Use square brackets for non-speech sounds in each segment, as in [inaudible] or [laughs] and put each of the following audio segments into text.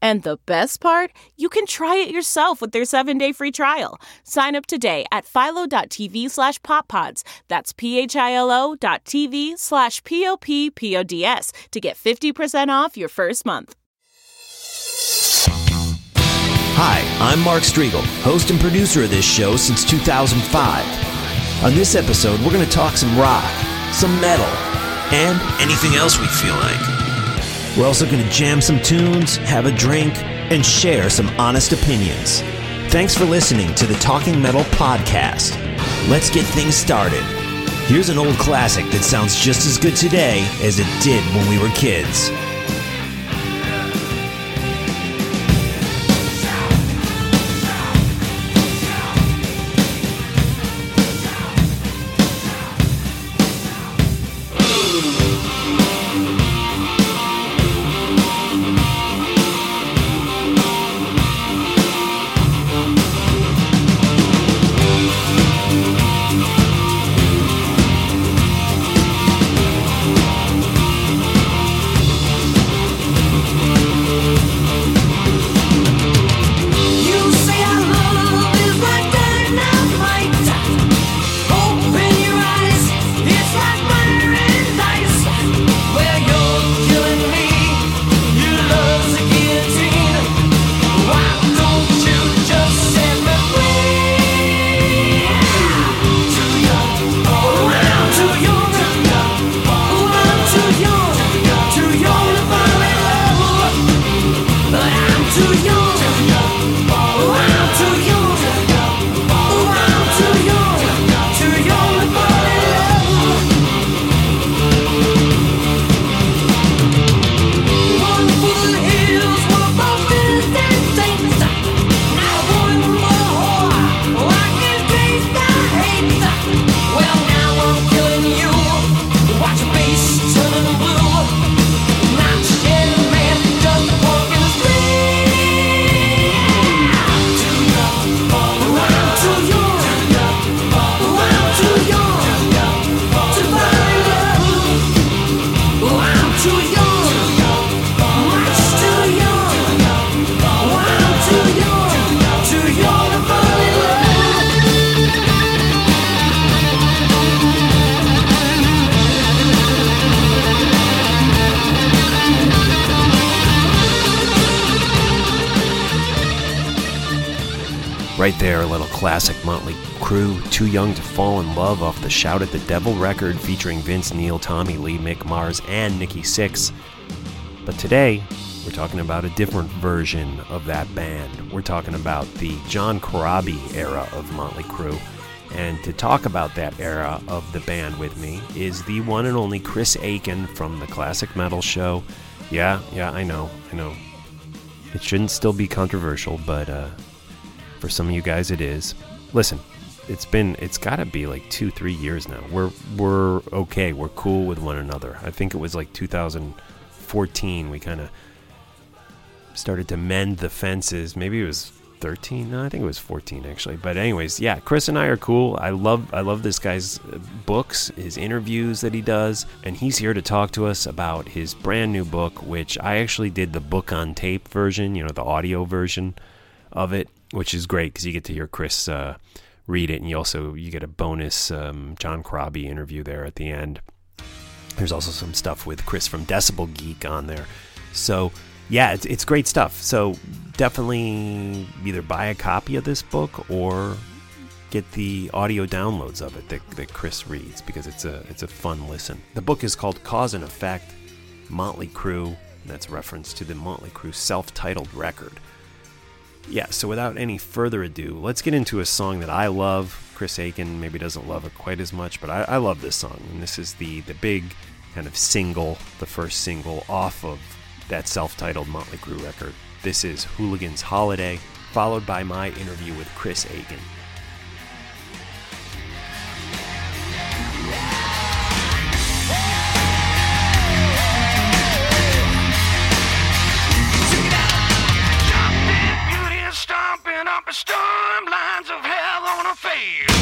And the best part, you can try it yourself with their seven-day free trial. Sign up today at philo.tv slash poppods. That's p-h-i-l-o dot tv slash p-o-p-p-o-d-s to get 50% off your first month. Hi, I'm Mark Strigl, host and producer of this show since 2005. On this episode, we're going to talk some rock, some metal, and anything else we feel like. We're also going to jam some tunes, have a drink, and share some honest opinions. Thanks for listening to the Talking Metal Podcast. Let's get things started. Here's an old classic that sounds just as good today as it did when we were kids. The Shout at the Devil record featuring Vince Neil, Tommy Lee, Mick Mars, and Nikki Sixx. But today, we're talking about a different version of that band. We're talking about the John Corabi era of Motley Crue. And to talk about that era of the band with me is the one and only Chris Akin from the Classic Metal Show. Yeah, yeah, I know, I know. It shouldn't still be controversial, but uh, for some of you guys, it is. Listen, it's been it's got to be like two, three years now. We're we're okay. We're cool with one another. I think it was like 2014. We kind of started to mend the fences. Maybe it was 13 no i think it was 14 actually but anyways yeah chris and i are cool i love i love this guy's uh, books his interviews that he does and he's here to talk to us about his brand new book which i actually did the book on tape version you know the audio version of it which is great because you get to hear chris uh, read it and you also you get a bonus um, john Corabi interview there at the end there's also some stuff with chris from decibel geek on there so yeah, it's, it's great stuff. So definitely either buy a copy of this book or get the audio downloads of it that, that Chris reads because it's a it's a fun listen. The book is called Cause and Effect, Motley Crue. that's a reference to the Motley Crue self-titled record. Yeah, so without any further ado, let's get into a song that I love. Chris Akin maybe doesn't love it quite as much, but I, I love this song. And this is the the big kind of single, the first single off of that self titled Motley Crue record. This is Hooligan's Holiday, followed by my interview with Chris Akin. storm lines of hell on a Red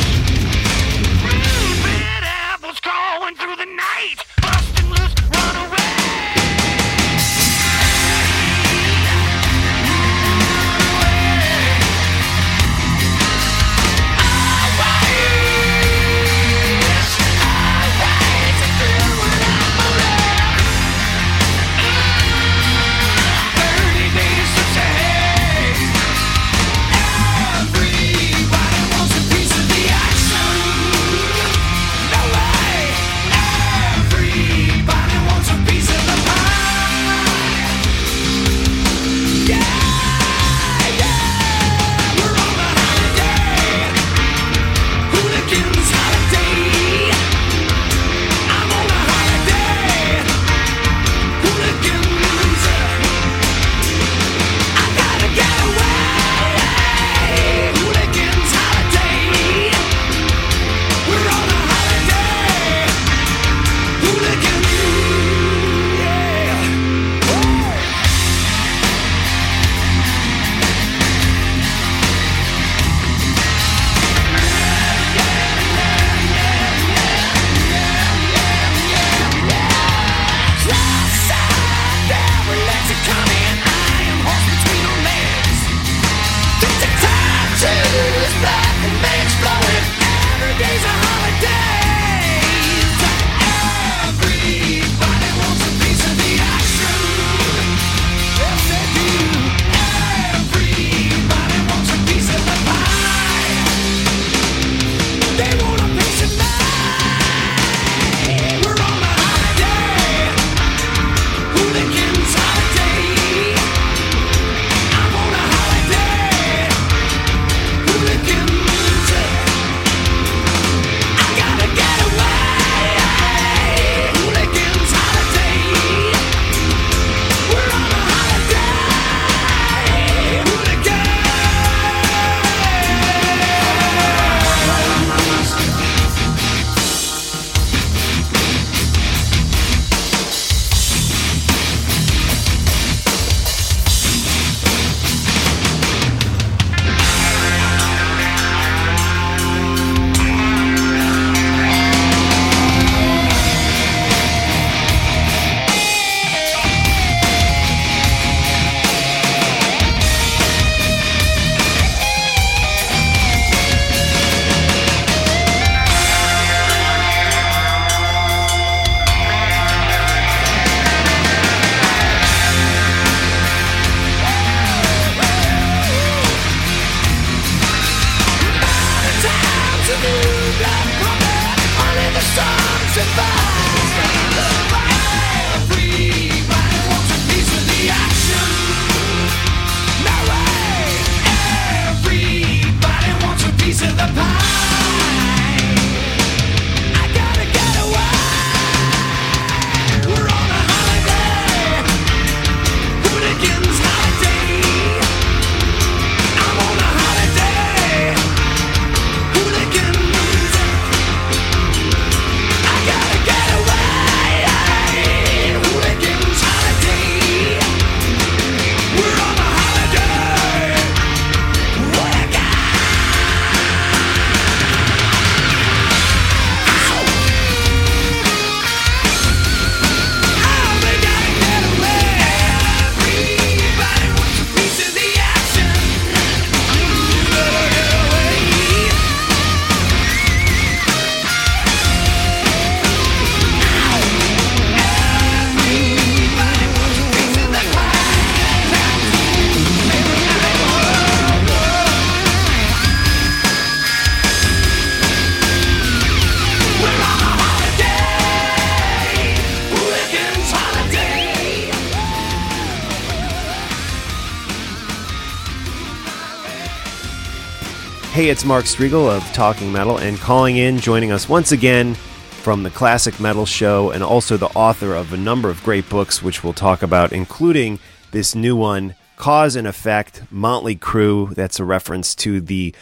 It's Mark Strigl of Talking Metal, and calling in, joining us once again from the Classic Metal Show, and also the author of a number of great books, which we'll talk about, including this new one, Cause and Effect, Motley Crue. That's a reference to the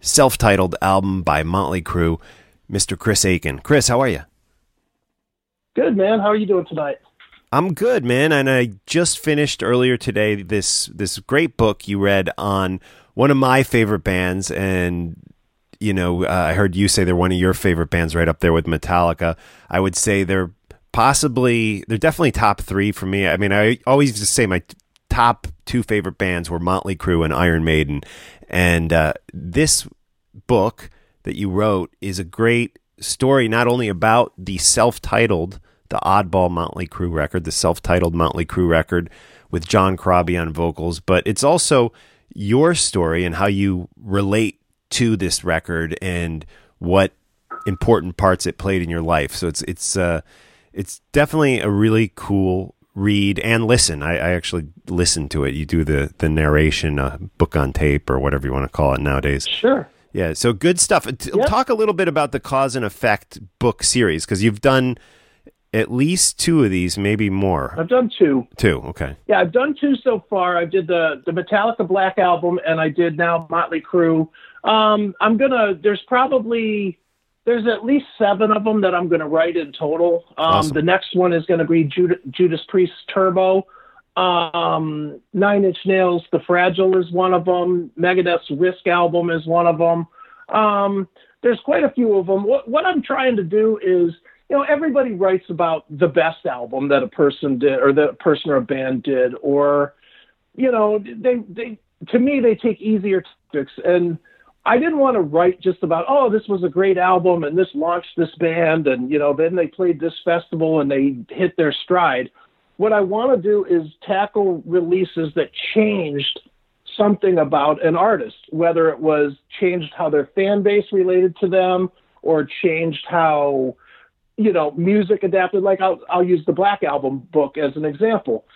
self titled album by Motley Crue, Mr. Chris Akin. Chris, how are you? Good, man. How are you doing tonight? I'm good, man. And I just finished earlier today this this great book you read on one of my favorite bands, and you know, uh, I heard you say they're one of your favorite bands, right up there with Metallica. I would say they're possibly they're definitely top three for me. I mean, I always just say my top two favorite bands were Motley Crue and Iron Maiden, and uh, this book that you wrote is a great story, not only about the self-titled, the oddball Motley Crue record, the self-titled Motley Crue record with John Corabi on vocals, but it's also your story and how you relate to this record and what important parts it played in your life. So it's it's uh, it's definitely a really cool read and listen. I, I actually listen to it. You do the the narration, uh, book on tape, or whatever you want to call it nowadays. Sure. Yeah. So good stuff. Yep. Talk a little bit about the cause and effect book series because you've done at least two of these, maybe more. I've done two. Two, okay. Yeah, I've done two so far. I did the the Metallica Black album, and I did now Motley Crue. Um, I'm gonna. There's probably there's at least seven of them that I'm gonna write in total. Um, awesome. The next one is gonna be Judas, Judas Priest Turbo. Um, Nine Inch Nails, The Fragile is one of them. Megadeth's Risk album is one of them. Um, there's quite a few of them. What, what I'm trying to do is you know, everybody writes about the best album that a person did or that a person or a band did, or, you know, they, they, to me, they take easier topics. And I didn't want to write just about, oh, this was a great album and this launched this band and, you know, then they played this festival and they hit their stride. What I want to do is tackle releases that changed something about an artist, whether it was changed how their fan base related to them or changed how, you know, music adapted. Like I'll, I'll use the Black Album book as an example.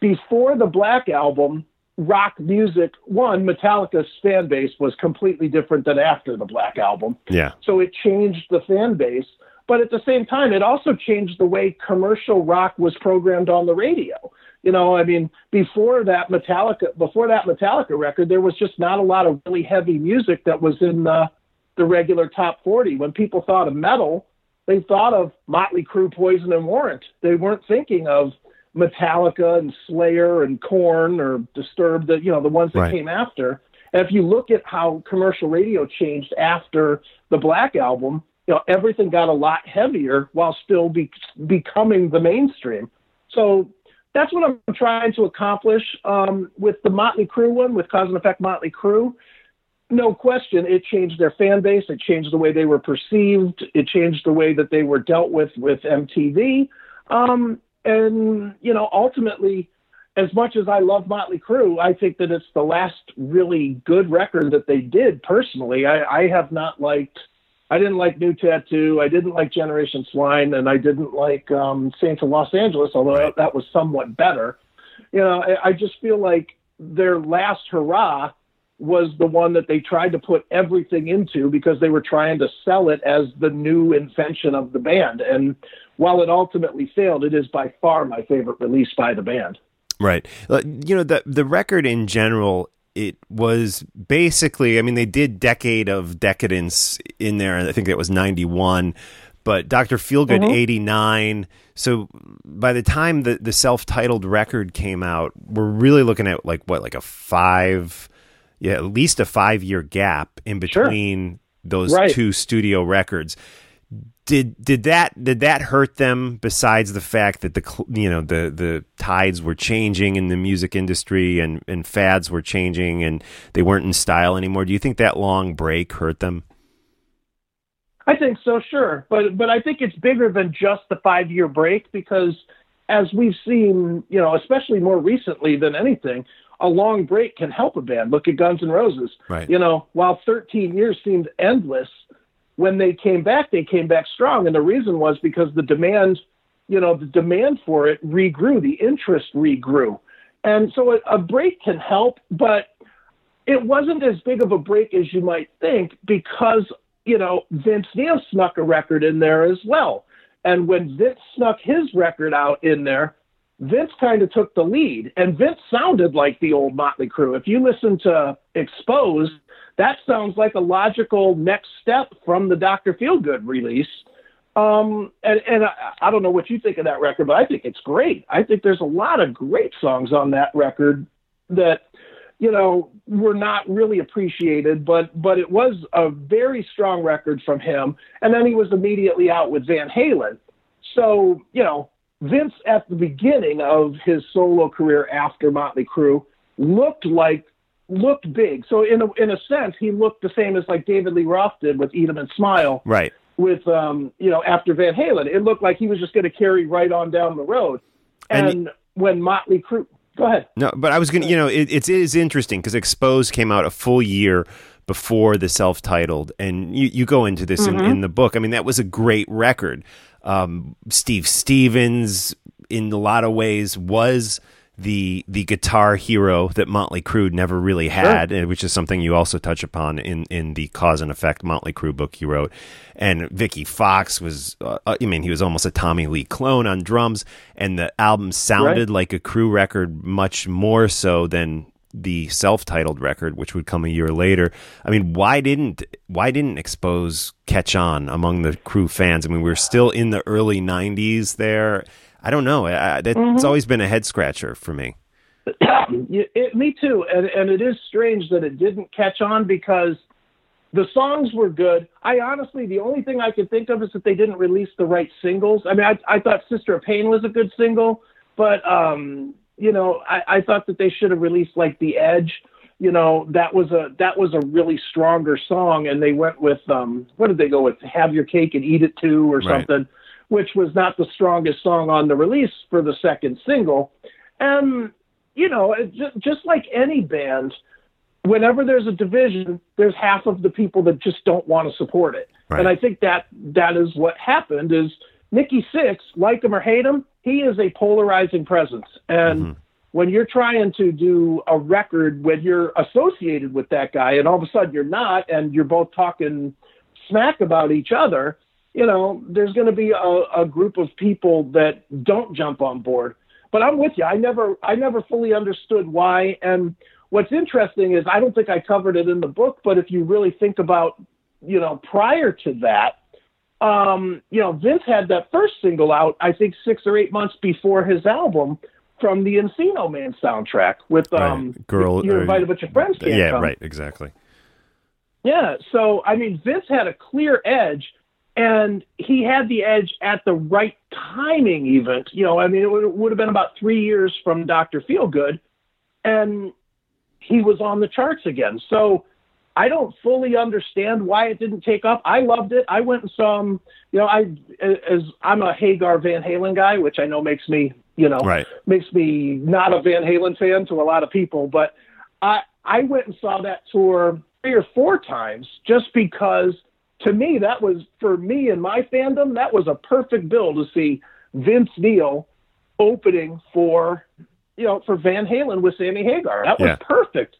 Before the Black Album, rock music, one, Metallica's fan base was completely different than after the Black Album. Yeah. So it changed the fan base. But at the same time, it also changed the way commercial rock was programmed on the radio. You know, I mean, before that Metallica, before that Metallica record, there was just not a lot of really heavy music that was in the, the regular top 40. When people thought of metal, they thought of Motley Crue, Poison, and Warrant. They weren't thinking of Metallica and Slayer and Korn or Disturbed, the, you know, the ones that right. came after. And if you look at how commercial radio changed after the Black Album, you know, everything got a lot heavier while still be, becoming the mainstream. So that's what I'm trying to accomplish um, with the Motley Crue one, with Cause and Effect Motley Crue no question, it changed their fan base. It changed the way they were perceived. It changed the way that they were dealt with with MTV. Um, and you know, ultimately, as much as I love Motley Crue, I think that it's the last really good record that they did. Personally, I, I have not liked. I didn't like New Tattoo. I didn't like Generation Swine, and I didn't like um, Saints of Los Angeles, although that was somewhat better. You know, I, I just feel like their last hurrah was the one that they tried to put everything into because they were trying to sell it as the new invention of the band. And while it ultimately failed, it is by far my favorite release by the band. Right. Uh, you know, the the record in general it was basically i mean they did decade of decadence in there i think it was 91 but dr feelgood mm-hmm. 89 so by the time the, the self-titled record came out we're really looking at like what like a five yeah, at least a five year gap in between sure. those right. two studio records. Did did that did that hurt them? Besides the fact that the you know the the tides were changing in the music industry and and fads were changing and they weren't in style anymore. Do you think that long break hurt them? I think so, sure, but but I think it's bigger than just the five year break because as we've seen, you know, especially more recently than anything, a long break can help a band. Look at Guns N' Roses. Right. You know, while 13 years seemed endless, when they came back, they came back strong. And the reason was because the demand, you know, the demand for it regrew, the interest regrew. And so a, a break can help, but it wasn't as big of a break as you might think because you know Vince Neil snuck a record in there as well. And when Vince snuck his record out in there, Vince kind of took the lead, and Vince sounded like the old Motley Crue. If you listen to Exposed, that sounds like a logical next step from the Dr. Feelgood release. Um, and and I, I don't know what you think of that record, but I think it's great. I think there's a lot of great songs on that record that you know were not really appreciated, but but it was a very strong record from him. And then he was immediately out with Van Halen. So you know Vince at the beginning of his solo career after Motley Crue looked like looked big. So in a, in a sense, he looked the same as like David Lee Roth did with Eat 'Em and Smile. Right. With um, you know, after Van Halen, it looked like he was just going to carry right on down the road. And, and when Motley Crue, go ahead. No, but I was going to, you know, it, it's it is interesting because Exposed came out a full year before the self-titled, and you you go into this mm-hmm. in, in the book. I mean, that was a great record. Um, Steve Stevens, in a lot of ways, was the the guitar hero that Motley Crue never really had, sure. which is something you also touch upon in, in the Cause and Effect Motley Crue book you wrote. And Vikki Foxx was, uh, I mean, he was almost a Tommy Lee clone on drums, and the album sounded right. like a Crue record much more so than the self-titled record, which would come a year later. I mean, why didn't why didn't Expose catch on among the Crue fans? I mean, we are still in the early '90s there. I don't know. I, that's mm-hmm. always been a head scratcher for me. [coughs] it, me too, and and it is strange that it didn't catch on because the songs were good. I honestly, the only thing I could think of is that they didn't release the right singles. I mean, I, I thought Sister of Pain was a good single, but um, you know, I, I thought that they should have released like The Edge. You know, that was a that was a really stronger song, and they went with um, what did they go with? Have Your Cake and Eat It Too, or right. something, which was not the strongest song on the release for the second single. And you know, just, just like any band, whenever there's a division, there's half of the people that just don't want to support it. Right. And I think that that is what happened. Is Nikki Sixx, like him or hate him, he is a polarizing presence. And mm-hmm. when you're trying to do a record when you're associated with that guy and all of a sudden you're not and you're both talking smack about each other, you know, there's going to be a, a group of people that don't jump on board. But I'm with you. I never I never fully understood why and what's interesting is I don't think I covered it in the book, but if you really think about, you know, prior to that, um, you know, Vince had that first single out, I think six or eight months before his album from the Encino Man soundtrack with um, right. girl. You invite a bunch of friends. Can't yeah, come. right, exactly. Yeah, so I mean, Vince had a clear edge, and he had the edge at the right timing. Even you know, I mean, it would, it would have been about three years from Doctor Feelgood, and he was on the charts again. So I don't fully understand why it didn't take up. I loved it. I went and saw him. You know, I as I'm a Hagar Van Halen guy, which I know makes me, you know, right. makes me not a Van Halen fan to a lot of people. But I I went and saw that tour three or four times just because to me that was for me and my fandom that was a perfect bill to see Vince Neil opening for you know for Van Halen with Sammy Hagar. That was yeah. perfect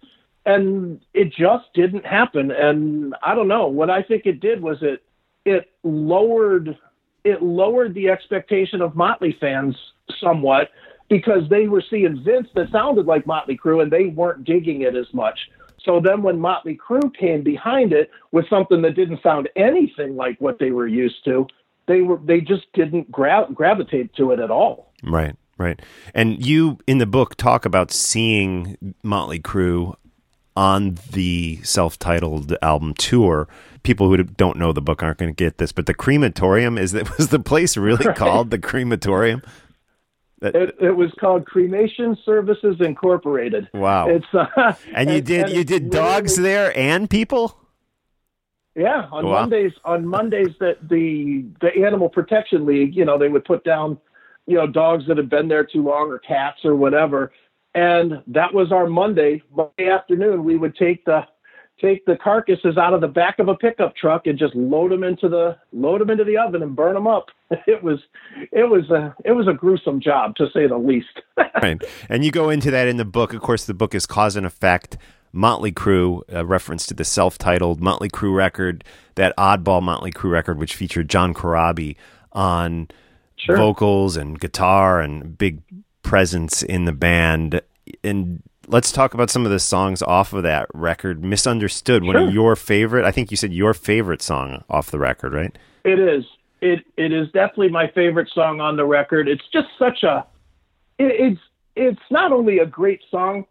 and it just didn't happen. And I don't know what I think it did was it it lowered it lowered the expectation of Motley fans somewhat because they were seeing Vince that sounded like Motley Crue and they weren't digging it as much. So then when Motley Crue came behind it with something that didn't sound anything like what they were used to, they were they just didn't gra- gravitate to it at all. Right. Right. And you in the book talk about seeing Motley Crue on the self-titled album tour. People who don't know the book aren't going to get this, but the crematorium is that [laughs] was the place really right. called the crematorium? It, it, was called Cremation Services Incorporated. Wow! It's uh, [laughs] and you did and you did dogs there and people. Yeah, on wow. Mondays on Mondays that the the Animal Protection League, you know, they would put down, you know, dogs that had been there too long or cats or whatever, and that was our Monday. Monday afternoon, we would take the take the carcasses out of the back of a pickup truck and just load them into the load them into the oven and burn them up. [laughs] It was it was a it was a gruesome job to say the least. [laughs] right, and you go into that in the book. Of course, the book is cause and effect. Motley Crue, a reference to the self-titled Motley Crue record, that oddball Motley Crue record, which featured John Corabi on sure. vocals and guitar and big presence in the band. And let's talk about some of the songs off of that record. Misunderstood, sure. one of your favorite. I think you said your favorite song off the record, right? It is. It it is definitely my favorite song on the record. It's just such a. It, it's it's not only a great song,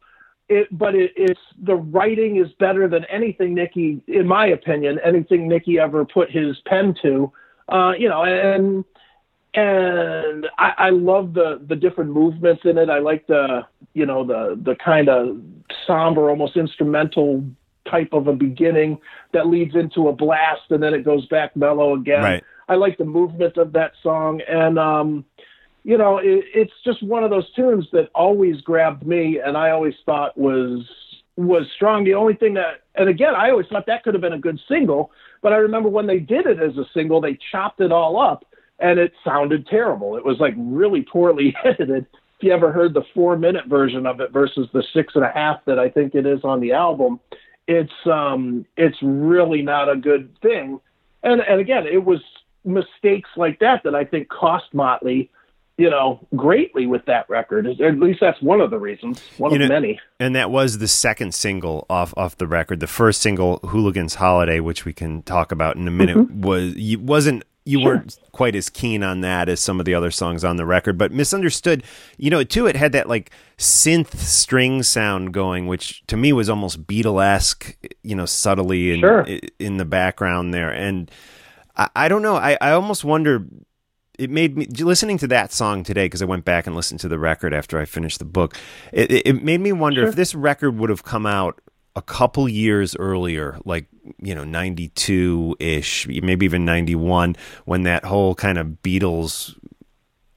it, but it, it's the writing is better than anything Nikki, in my opinion, anything Nikki ever put his pen to. Uh, you know, and and I, I love the the different movements in it. I like the you know the the kind of somber, almost instrumental type of a beginning that leads into a blast and then it goes back mellow again. Right. I like the movement of that song and um you know it, it's just one of those tunes that always grabbed me and I always thought was was strong. The only thing that and again I always thought that could have been a good single, but I remember when they did it as a single they chopped it all up and it sounded terrible. It was like really poorly [laughs] edited. If you ever heard the four minute version of it versus the six and a half that I think it is on the album, it's um it's really not a good thing. And and again, it was mistakes like that that I think cost Motley you know, greatly with that record. At least that's one of the reasons, one you of know, many. And that was the second single off off the record. The first single, "Hooligans Holiday," which we can talk about in a minute, mm-hmm. was wasn't you sure. weren't quite as keen on that as some of the other songs on the record, but misunderstood. You know, too, it had that like synth string sound going, which to me was almost Beatlesque. You know, subtly in sure. in the background there, and I, I don't know. I, I almost wonder. It made me listening to that song today because I went back and listened to the record after I finished the book. It, it made me wonder sure. if this record would have come out a couple years earlier, like you know, 92 ish, maybe even 91, when that whole kind of Beatles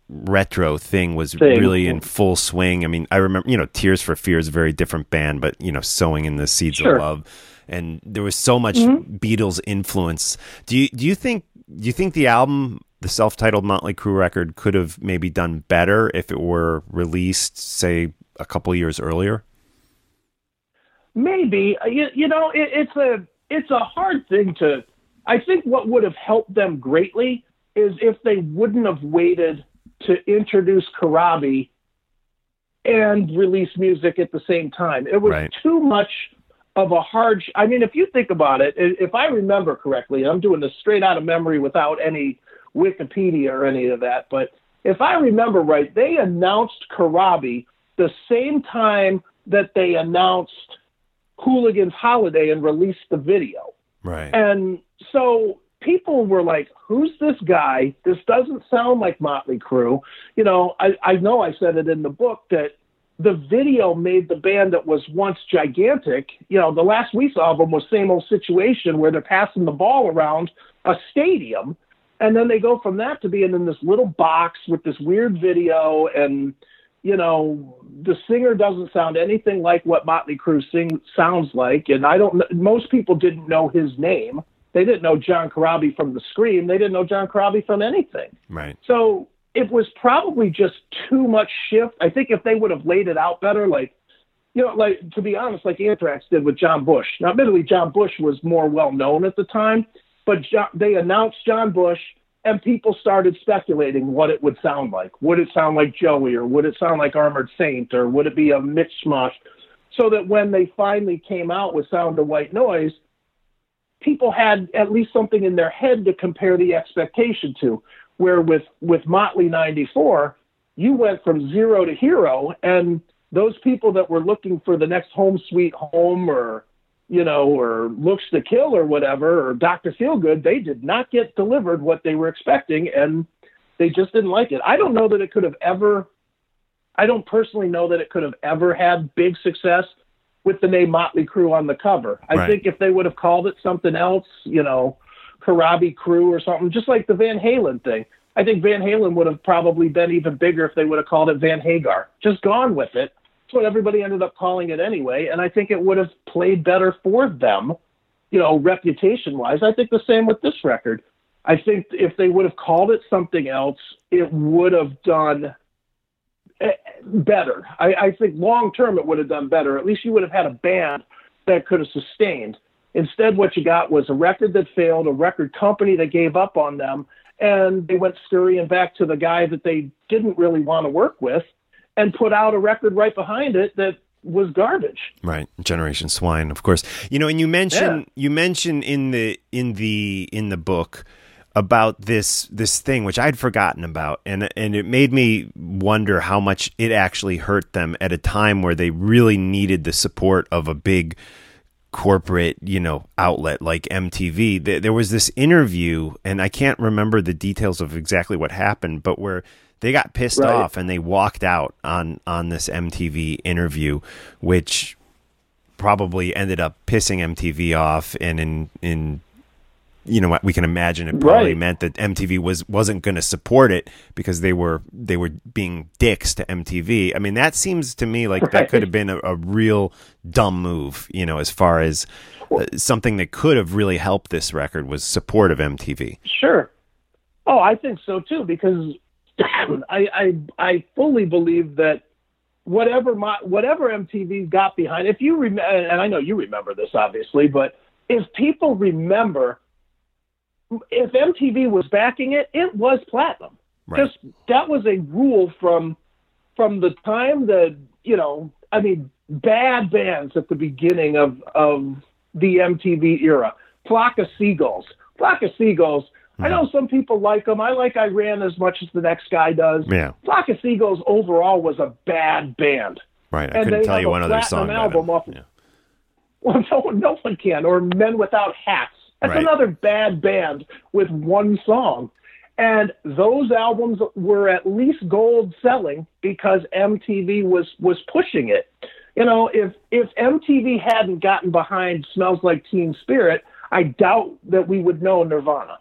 retro thing was thing. really in full swing. I mean, I remember, you know, Tears for Fears, a very different band, but, you know, Sowing in the Seeds sure. of Love. And there was so much mm-hmm. Beatles influence. Do you, do you think, do you think the album, the self titled Motley Crue record, could have maybe done better if it were released, say, a couple years earlier? Maybe. Uh, you, you know, it, it's a, it's a hard thing to. I think what would have helped them greatly is if they wouldn't have waited to introduce Corabi and release music at the same time. It was right. too much of a hard. I mean, if you think about it, if I remember correctly, I'm doing this straight out of memory without any Wikipedia or any of that, but if I remember right, they announced Corabi the same time that they announced Hooligans Holiday and released the video. Right. And so people were like, who's this guy? This doesn't sound like Motley Crue. You know, I, I know I said it in the book that the video made the band that was once gigantic. You know, the last we saw of them was same old situation where they're passing the ball around a stadium. And then they go from that to being in this little box with this weird video and you know, the singer doesn't sound anything like what Motley Crue sing sounds like, and I don't. Most people didn't know his name. They didn't know John Corabi from the Scream. They didn't know John Corabi from anything. Right. So it was probably just too much shift. I think if they would have laid it out better, like you know, like to be honest, like Anthrax did with John Bush. Now, admittedly, John Bush was more well known at the time, but John, they announced John Bush and people started speculating what it would sound like. Would it sound like Joey, or would it sound like Armored Saint, or would it be a mishmash? So that when they finally came out with Sound of White Noise, people had at least something in their head to compare the expectation to. Where with with Motley '94, you went from zero to hero, and those people that were looking for the next Home Sweet Home or you know, or Looks That Kill or whatever, or Dr. Feelgood, they did not get delivered what they were expecting and they just didn't like it. I don't know that it could have ever, I don't personally know that it could have ever had big success with the name Motley Crue on the cover. I right. think if they would have called it something else, you know, Corabi Crew or something, just like the Van Halen thing. I think Van Halen would have probably been even bigger if they would have called it Van Hagar. Just gone with it that's what everybody ended up calling it anyway. And I think it would have played better for them, you know, reputation wise. I think the same with this record. I think if they would have called it something else, it would have done eh, better. I, I think long term it would have done better. At least you would have had a band that could have sustained. Instead, what you got was a record that failed, a record company that gave up on them, and they went scurrying back to the guy that they didn't really want to work with and put out a record right behind it that was garbage. Right, Generation Swine, of course. You know, and you mentioned yeah. you mentioned in the in the in the book about this this thing which I'd forgotten about and and it made me wonder how much it actually hurt them at a time where they really needed the support of a big corporate, you know, outlet like MTV. There was this interview and I can't remember the details of exactly what happened, but where they got pissed right. off and they walked out on on this MTV interview which probably ended up pissing MTV off and in in you know we can imagine it probably right. meant that MTV was wasn't going to support it because they were they were being dicks to MTV. I mean that seems to me like right. that could have been a, a, real dumb move, you know, as far as uh, something that could have really helped this record was support of MTV. Sure. Oh, I think so too because [clears throat] I I I fully believe that whatever my whatever MTV got behind if you remember and I know you remember this obviously, but if people remember if MTV was backing it, it was platinum. Right. Just that was a rule from from the time that you know, I mean, bad bands at the beginning of of the MTV era. Flock of Seagulls. Flock of Seagulls. I know some people like them. I like I Ran as much as the next guy does. Yeah. Flock of Seagulls overall was a bad band. Right. I and couldn't tell you one other song. Album off, yeah. Well, [laughs] no, no one can. Or Men Without Hats. That's right. another bad band with one song. And those albums were at least gold selling because MTV was was pushing it. You know, if if MTV hadn't gotten behind Smells Like Teen Spirit, I doubt that we would know Nirvana.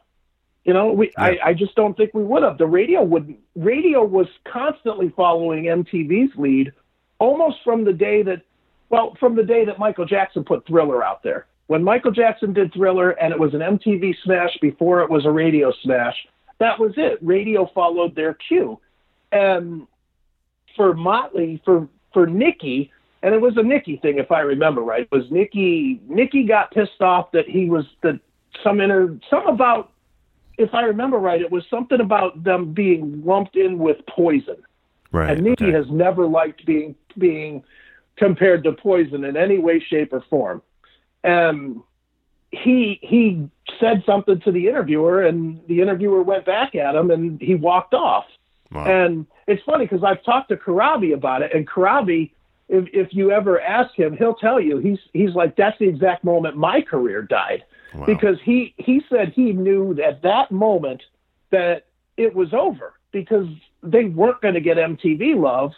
You know, we yeah. I, I just don't think we would have. The radio would radio was constantly following MTV's lead almost from the day that well, from the day that Michael Jackson put Thriller out there when Michael Jackson did Thriller and it was an MTV smash before it was a radio smash, that was it. Radio followed their cue. And for Motley, for for Nikki, and it was a Nikki thing if I remember right. It was Nikki Nikki got pissed off that he was the some inner some about if I remember right, it was something about them being lumped in with poison. Right. And Nikki okay. has never liked being being compared to poison in any way, shape, or form um, he he said something to the interviewer, and the interviewer went back at him, and he walked off. Wow. And it's funny because I've talked to Corabi about it, and Corabi, if if you ever ask him, he'll tell you he's he's like that's the exact moment my career died wow. because he he said he knew at that moment that it was over because they weren't going to get MTV love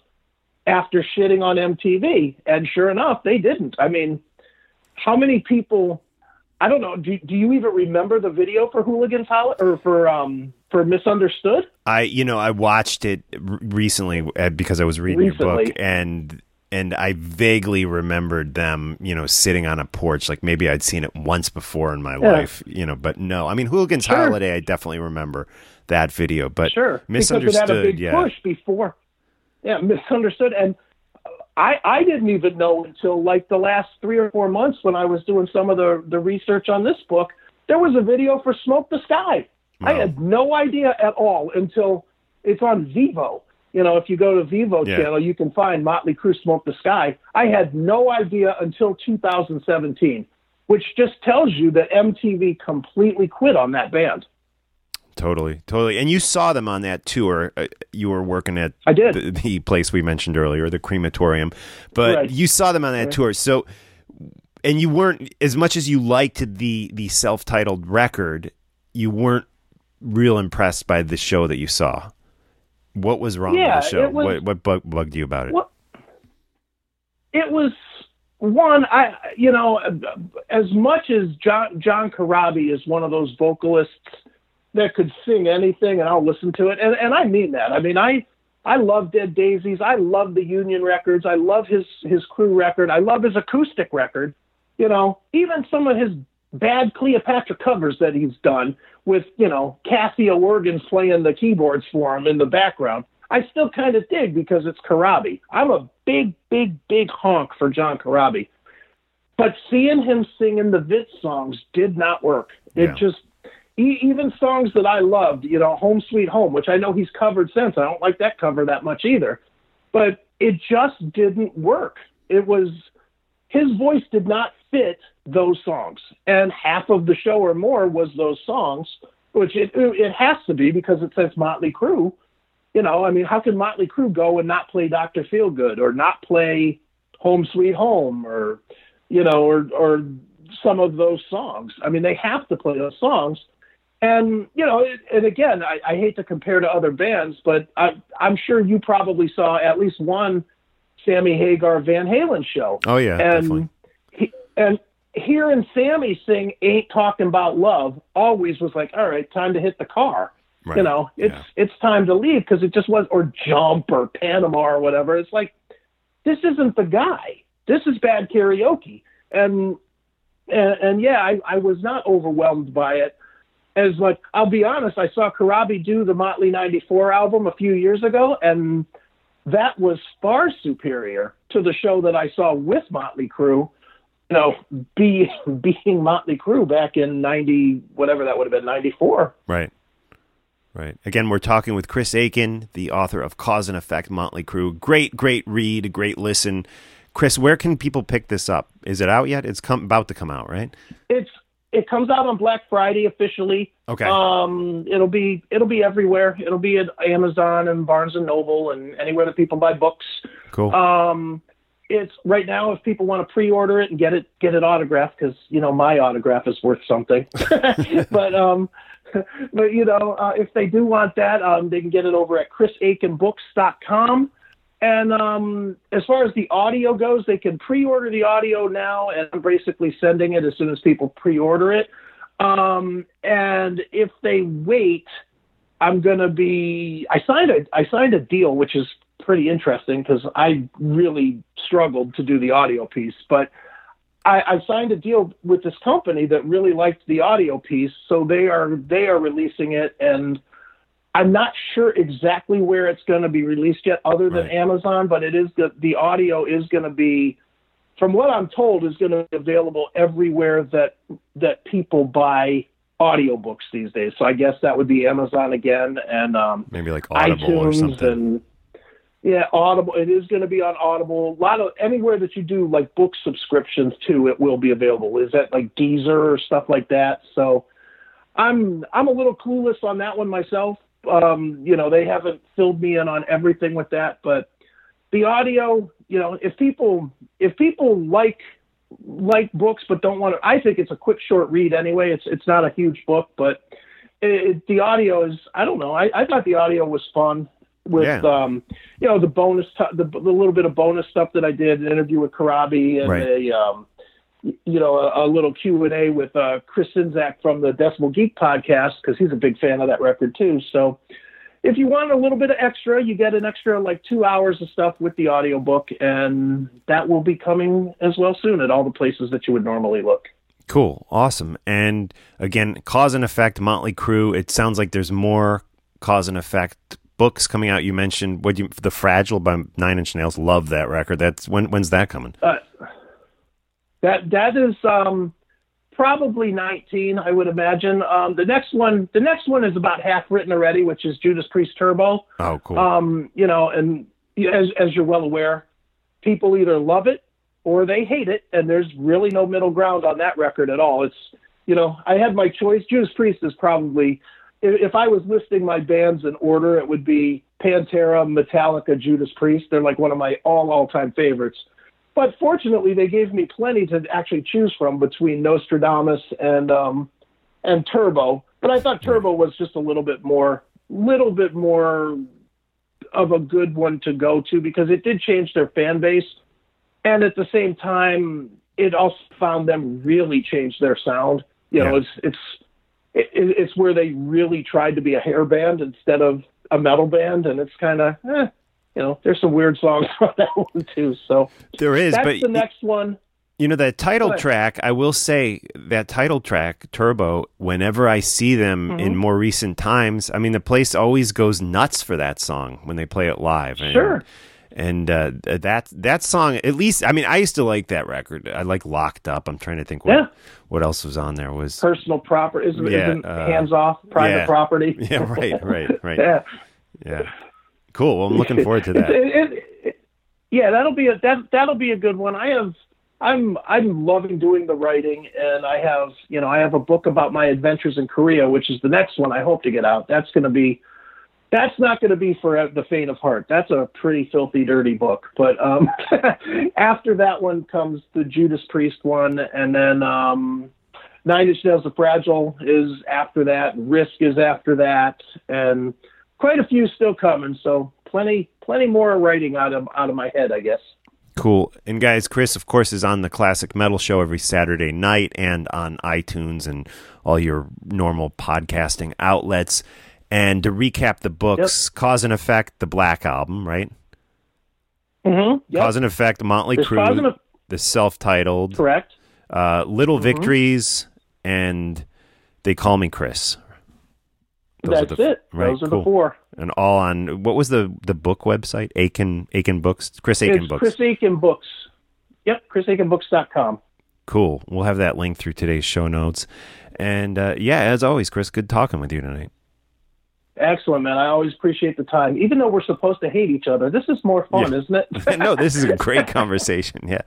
after shitting on MTV, and sure enough, they didn't. I mean how many people I don't know. Do, do you even remember the video for Hooligans Hol- or for um for Misunderstood? I you know I watched it recently uh, because I was reading recently. your book and and I vaguely remembered them, you know, sitting on a porch. Like maybe I'd seen it once before in my yeah. life, you know, but no. I mean, Hooligans sure. Holiday, I definitely remember that video, but sure, misunderstood. Because it had a big yeah. push before. Yeah, misunderstood, and I, I didn't even know until like the last three or four months when I was doing some of the, the research on this book. There was a video for Smoke the Sky. Wow. I had no idea at all until it's on Vevo. You know, if you go to Vevo yeah. channel, you can find Motley Crue Smoke the Sky. I had no idea until 2017, which just tells you that MTV completely quit on that band. Totally, totally. And you saw them on that tour. Uh, you were working at I did. The, the, place we mentioned earlier, the crematorium. But right. you saw them on that right. tour. So and you weren't as much as you liked the the self-titled record, you weren't real impressed by the show that you saw. What was wrong yeah, with the show? Was, what what bug, bugged you about it? Well, it was one I you know as much as John John Corabi is one of those vocalists that could sing anything and I'll listen to it. And and I mean that. I mean I I love Dead Daisies. I love the Union records. I love his his Crue record. I love his acoustic record. You know, even some of his bad Cleopatra covers that he's done with, you know, Casio organs playing the keyboards for him in the background. I still kind of dig because it's Corabi. I'm a big, big, big honk for John Corabi. but seeing him singing the Vince songs did not work. It Yeah. just even songs that I loved, you know, Home Sweet Home, which I know he's covered since. I don't like that cover that much either, but it just didn't work. It was his voice did not fit those songs, and half of the show or more was those songs, which it it has to be because it says Motley Crue. You know, I mean, how can Motley Crue go and not play Doctor Feelgood or not play Home Sweet Home or you know, or or some of those songs. I mean, they have to play those songs. And you know, it, and again, I, I hate to compare to other bands, but I, I'm sure you probably saw at least one Sammy Hagar Van Halen show. Oh yeah, definitely. and he, and hearing Sammy sing "Ain't Talking About Love" always was like, all right, time to hit the car. Right. You know, it's Yeah. it's time to leave because it just was or jump or Panama or whatever. It's like this isn't the guy. This is bad karaoke. And and, and yeah, I, I was not overwhelmed by it. As like I'll be honest, I saw Corabi do the Motley '94 album a few years ago, and that was far superior to the show that I saw with Motley Crue. You know, be [laughs] being Motley Crue back in '90, whatever that would have been, '94. Right. Right. Again, we're talking with Chris Akin, the author of Cause and Effect Motley Crue. Great, great read, great listen. Chris, where can people pick this up? Is it out yet? It's come, about to come out, right? It's it comes out on Black Friday officially. Okay. Um, it'll be it'll be everywhere. It'll be at Amazon and Barnes and Noble and anywhere that people buy books. cool. Um, it's right now if people want to pre-order it and get it get it autographed because you know my autograph is worth something. [laughs] but um, but you know uh, if they do want that, um, they can get it over at chrisakinbooks.com. And um, as far as the audio goes, they can pre-order the audio now, and I'm basically sending it as soon as people pre-order it. Um, and if they wait, I'm gonna be. I signed a I signed a deal, which is pretty interesting because I really struggled to do the audio piece, but I, I signed a deal with this company that really liked the audio piece, so they are they are releasing it, and I'm not sure exactly where it's going to be released yet, other than Right. Amazon, but it is the the audio is going to be. From what I'm told, is going to be available everywhere that that people buy audiobooks these days. So I guess that would be Amazon again, and um, Maybe like Audible or iTunes something. and yeah, Audible. It is going to be on Audible. A lot of anywhere that you do like book subscriptions to, it will be available. Is that like Deezer or stuff like that? So I'm I'm a little clueless on that one myself. Um, you know, they haven't filled me in on everything with that, but the audio, you know, if people if people like like books but don't want to, I think it's a quick short read anyway. It's it's not a huge book, but it, the audio is I don't know. I, I thought the audio was fun with Yeah. um you know the bonus the, the little bit of bonus stuff that I did an interview with Corabi and Right. a um you know a, a little Q and A with uh, Chris Czynszak from the Decibel Geek podcast because he's a big fan of that record too. So if you want a little bit of extra, you get an extra like two hours of stuff with the audiobook, and that will be coming as well soon at all the places that you would normally look. Cool, awesome. And again, cause and effect, Motley Crue. It sounds like there's more cause and effect books coming out. You mentioned what you, the Fragile by Nine Inch Nails. Love that record. That's when when's that coming? Uh, that that is um, probably 19, I would imagine. Um, the next one, the next one is about half written already, which is Judas Priest Turbo. Oh, cool. Um, you know, and as as you're well aware, people either love it or they hate it, and there's really no middle ground on that record at all. It's you know, I had my choice. Judas Priest is probably if, I was listing my bands in order, it would be Pantera, Metallica, Judas Priest. They're like one of my all all time favorites. But fortunately, they gave me plenty to actually choose from between Nostradamus and um, and Turbo. But I thought Turbo was just a little bit more, little bit more of a good one to go to because it did change their fan base, and at the same time, it also found them really change their sound. You know, Yeah. it's it's it, it's where they really tried to be a hair band instead of a metal band, and it's kind of, eh, you know, there's some weird songs [laughs] on that one too. So there is, that's but the next one. You know that title track. I will say that title track, Turbo. Whenever I see them Mm-hmm. in more recent times, I mean, the place always goes nuts for that song when they play it live. And Sure. And uh, that that song at least I mean I used to like that record. I like Locked Up. I'm trying to think what Yeah. what else was on there was Personal property isn't, Yeah, isn't uh, hands off private yeah. property. [laughs] yeah right right right [laughs] yeah. yeah cool. Well, I'm looking forward to [laughs] that. It- it- it- yeah, that'll be a that that'll be a good one. I have I'm I'm loving doing the writing, and I have you know I have a book about my adventures in Korea, which is the next one I hope to get out. That's going to be that's not going to be for the faint of heart. That's a pretty filthy, dirty book. But um, [laughs] after that one comes the Judas Priest one, and then um, Nine Inch Nails of Fragile is after that. Risk is after that, and quite a few still coming. So plenty, plenty more writing out of out of my head, I guess. Cool. And guys, Chris, of course, is on the Classic Metal Show every Saturday night and on iTunes and all your normal podcasting outlets. And to recap the books, Cause and Effect, the Black Album, right? Mm-hmm. Yep. Cause and Effect, Motley There's Crue, Cause the self-titled, Correct. uh, Little Mm-hmm. Victories, and They Call Me Chris. Those That's the- it. right, Those are cool. the four. And all on what was the the book website? Akin Akin Books, Chris Akin it's Books. Chris Akin Books. Yep, chrisakinbooks.com. Cool. We'll have that link through today's show notes. And uh, yeah, as always, Chris, good talking with you tonight. Excellent, man. I always appreciate the time. Even though we're supposed to hate each other, this is more fun, Yeah. isn't it? [laughs] no, this is a great conversation. Yeah,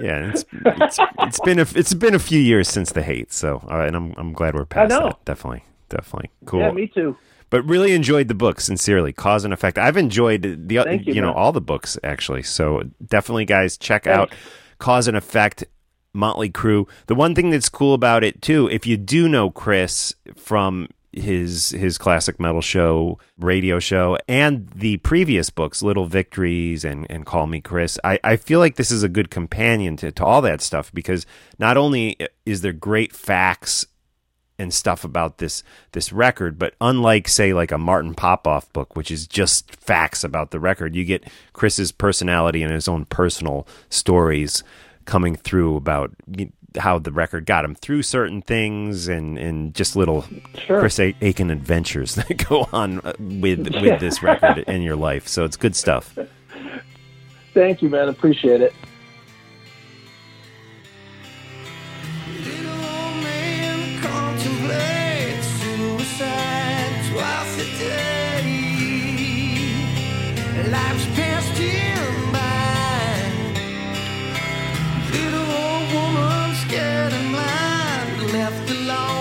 yeah. It's, it's it's been a it's been a few years since the hate, so and I'm I'm glad we're past know. that. Definitely, definitely cool. Yeah, me too. but really enjoyed the book sincerely cause and effect i've enjoyed the Thank you, you know man. all the books actually so definitely guys check out cause and effect motley crue the one thing that's cool about it too if you do know chris from his his classic metal show radio show and the previous books little victories and and call me chris. I i feel like this is a good companion to, to all that stuff because not only is there great facts and stuff about this this record but unlike say like a Martin Popoff book which is just facts about the record you get Chris's personality and his own personal stories coming through about how the record got him through certain things and and just little Sure. Chris A- Akin adventures [laughs] that go on uh, with with this record in your life so it's good stuff Thank you, man. Appreciate it. Little old man woman in line, left alone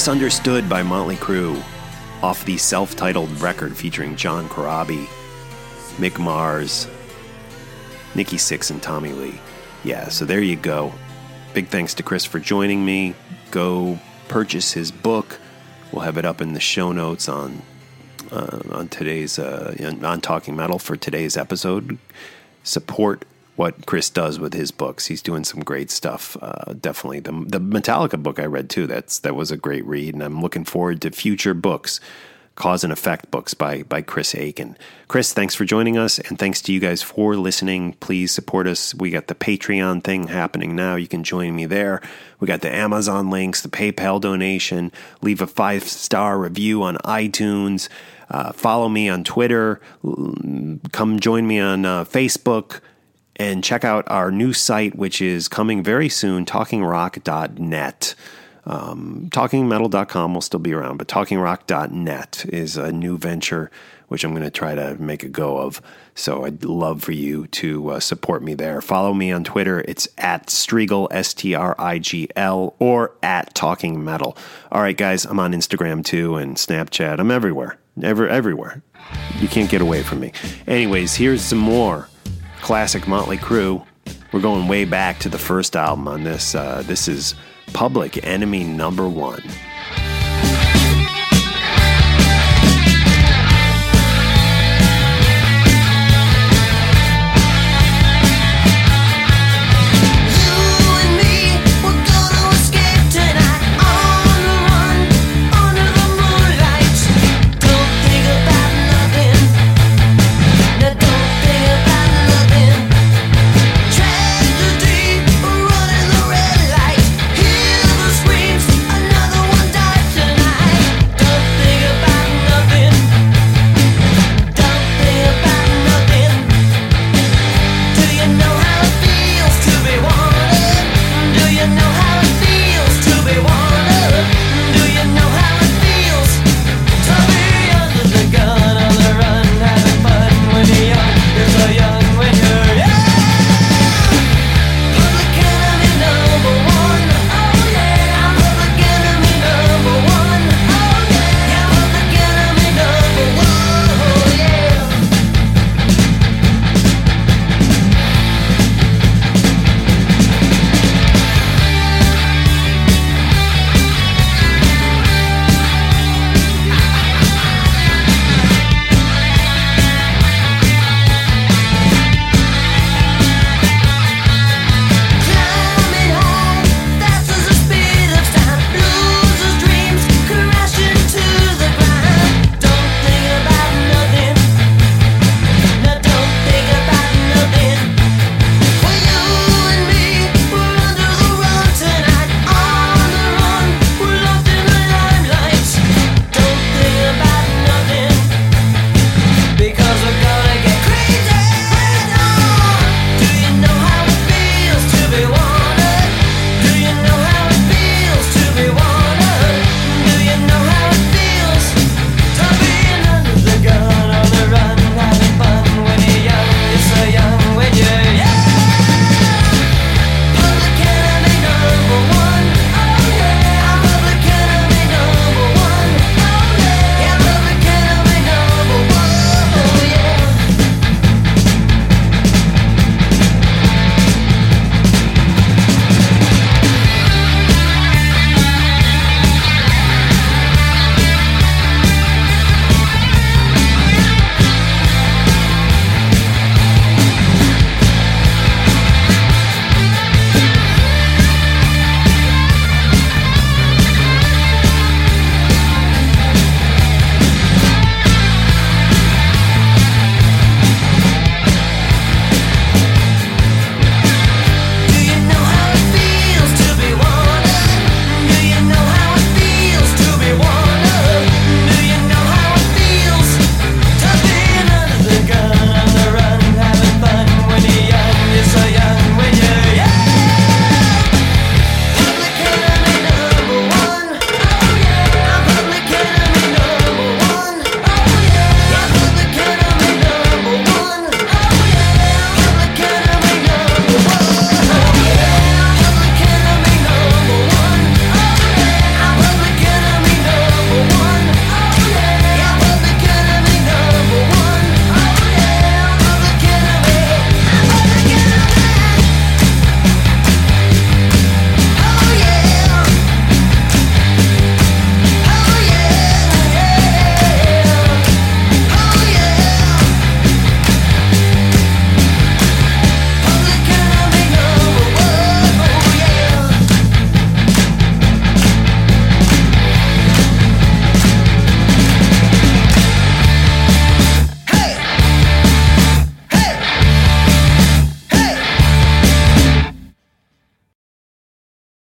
Misunderstood by Motley Crue off the self titled record featuring John Corabi, Mick Mars, Nikki Sixx, and Tommy Lee. Yeah, so there you go. Big thanks to Chris for joining me. Go purchase his book. We'll have it up in the show notes on uh, on today's uh, on Talking Metal for today's episode. Support what Chris does with his books. He's doing some great stuff. Uh, definitely the the Metallica book I read too. That's that was a great read, and I'm looking forward to future books. Cause and Effect books by by Chris Akin. Chris, thanks for joining us, and thanks to you guys for listening. Please support us. We got the Patreon thing happening now. You can join me there. We got the Amazon links, the PayPal donation. Leave a five star review on iTunes. Uh, follow me on Twitter. Come join me on uh, Facebook and check out our new site, which is coming very soon, talkingrock.net. Um, talkingmetal.com will still be around, but talkingrock.net is a new venture which I'm going to try to make a go of. So I'd love for you to uh, support me there. Follow me on Twitter. It's at Strigl, S T R I G L, or at Talking Metal. All right, guys, I'm on Instagram too and Snapchat. I'm everywhere. Ever, everywhere. You can't get away from me. Anyways, here's some more classic Motley Crue. We're going way back to the first album on this. Uh, this is Public Enemy Number One.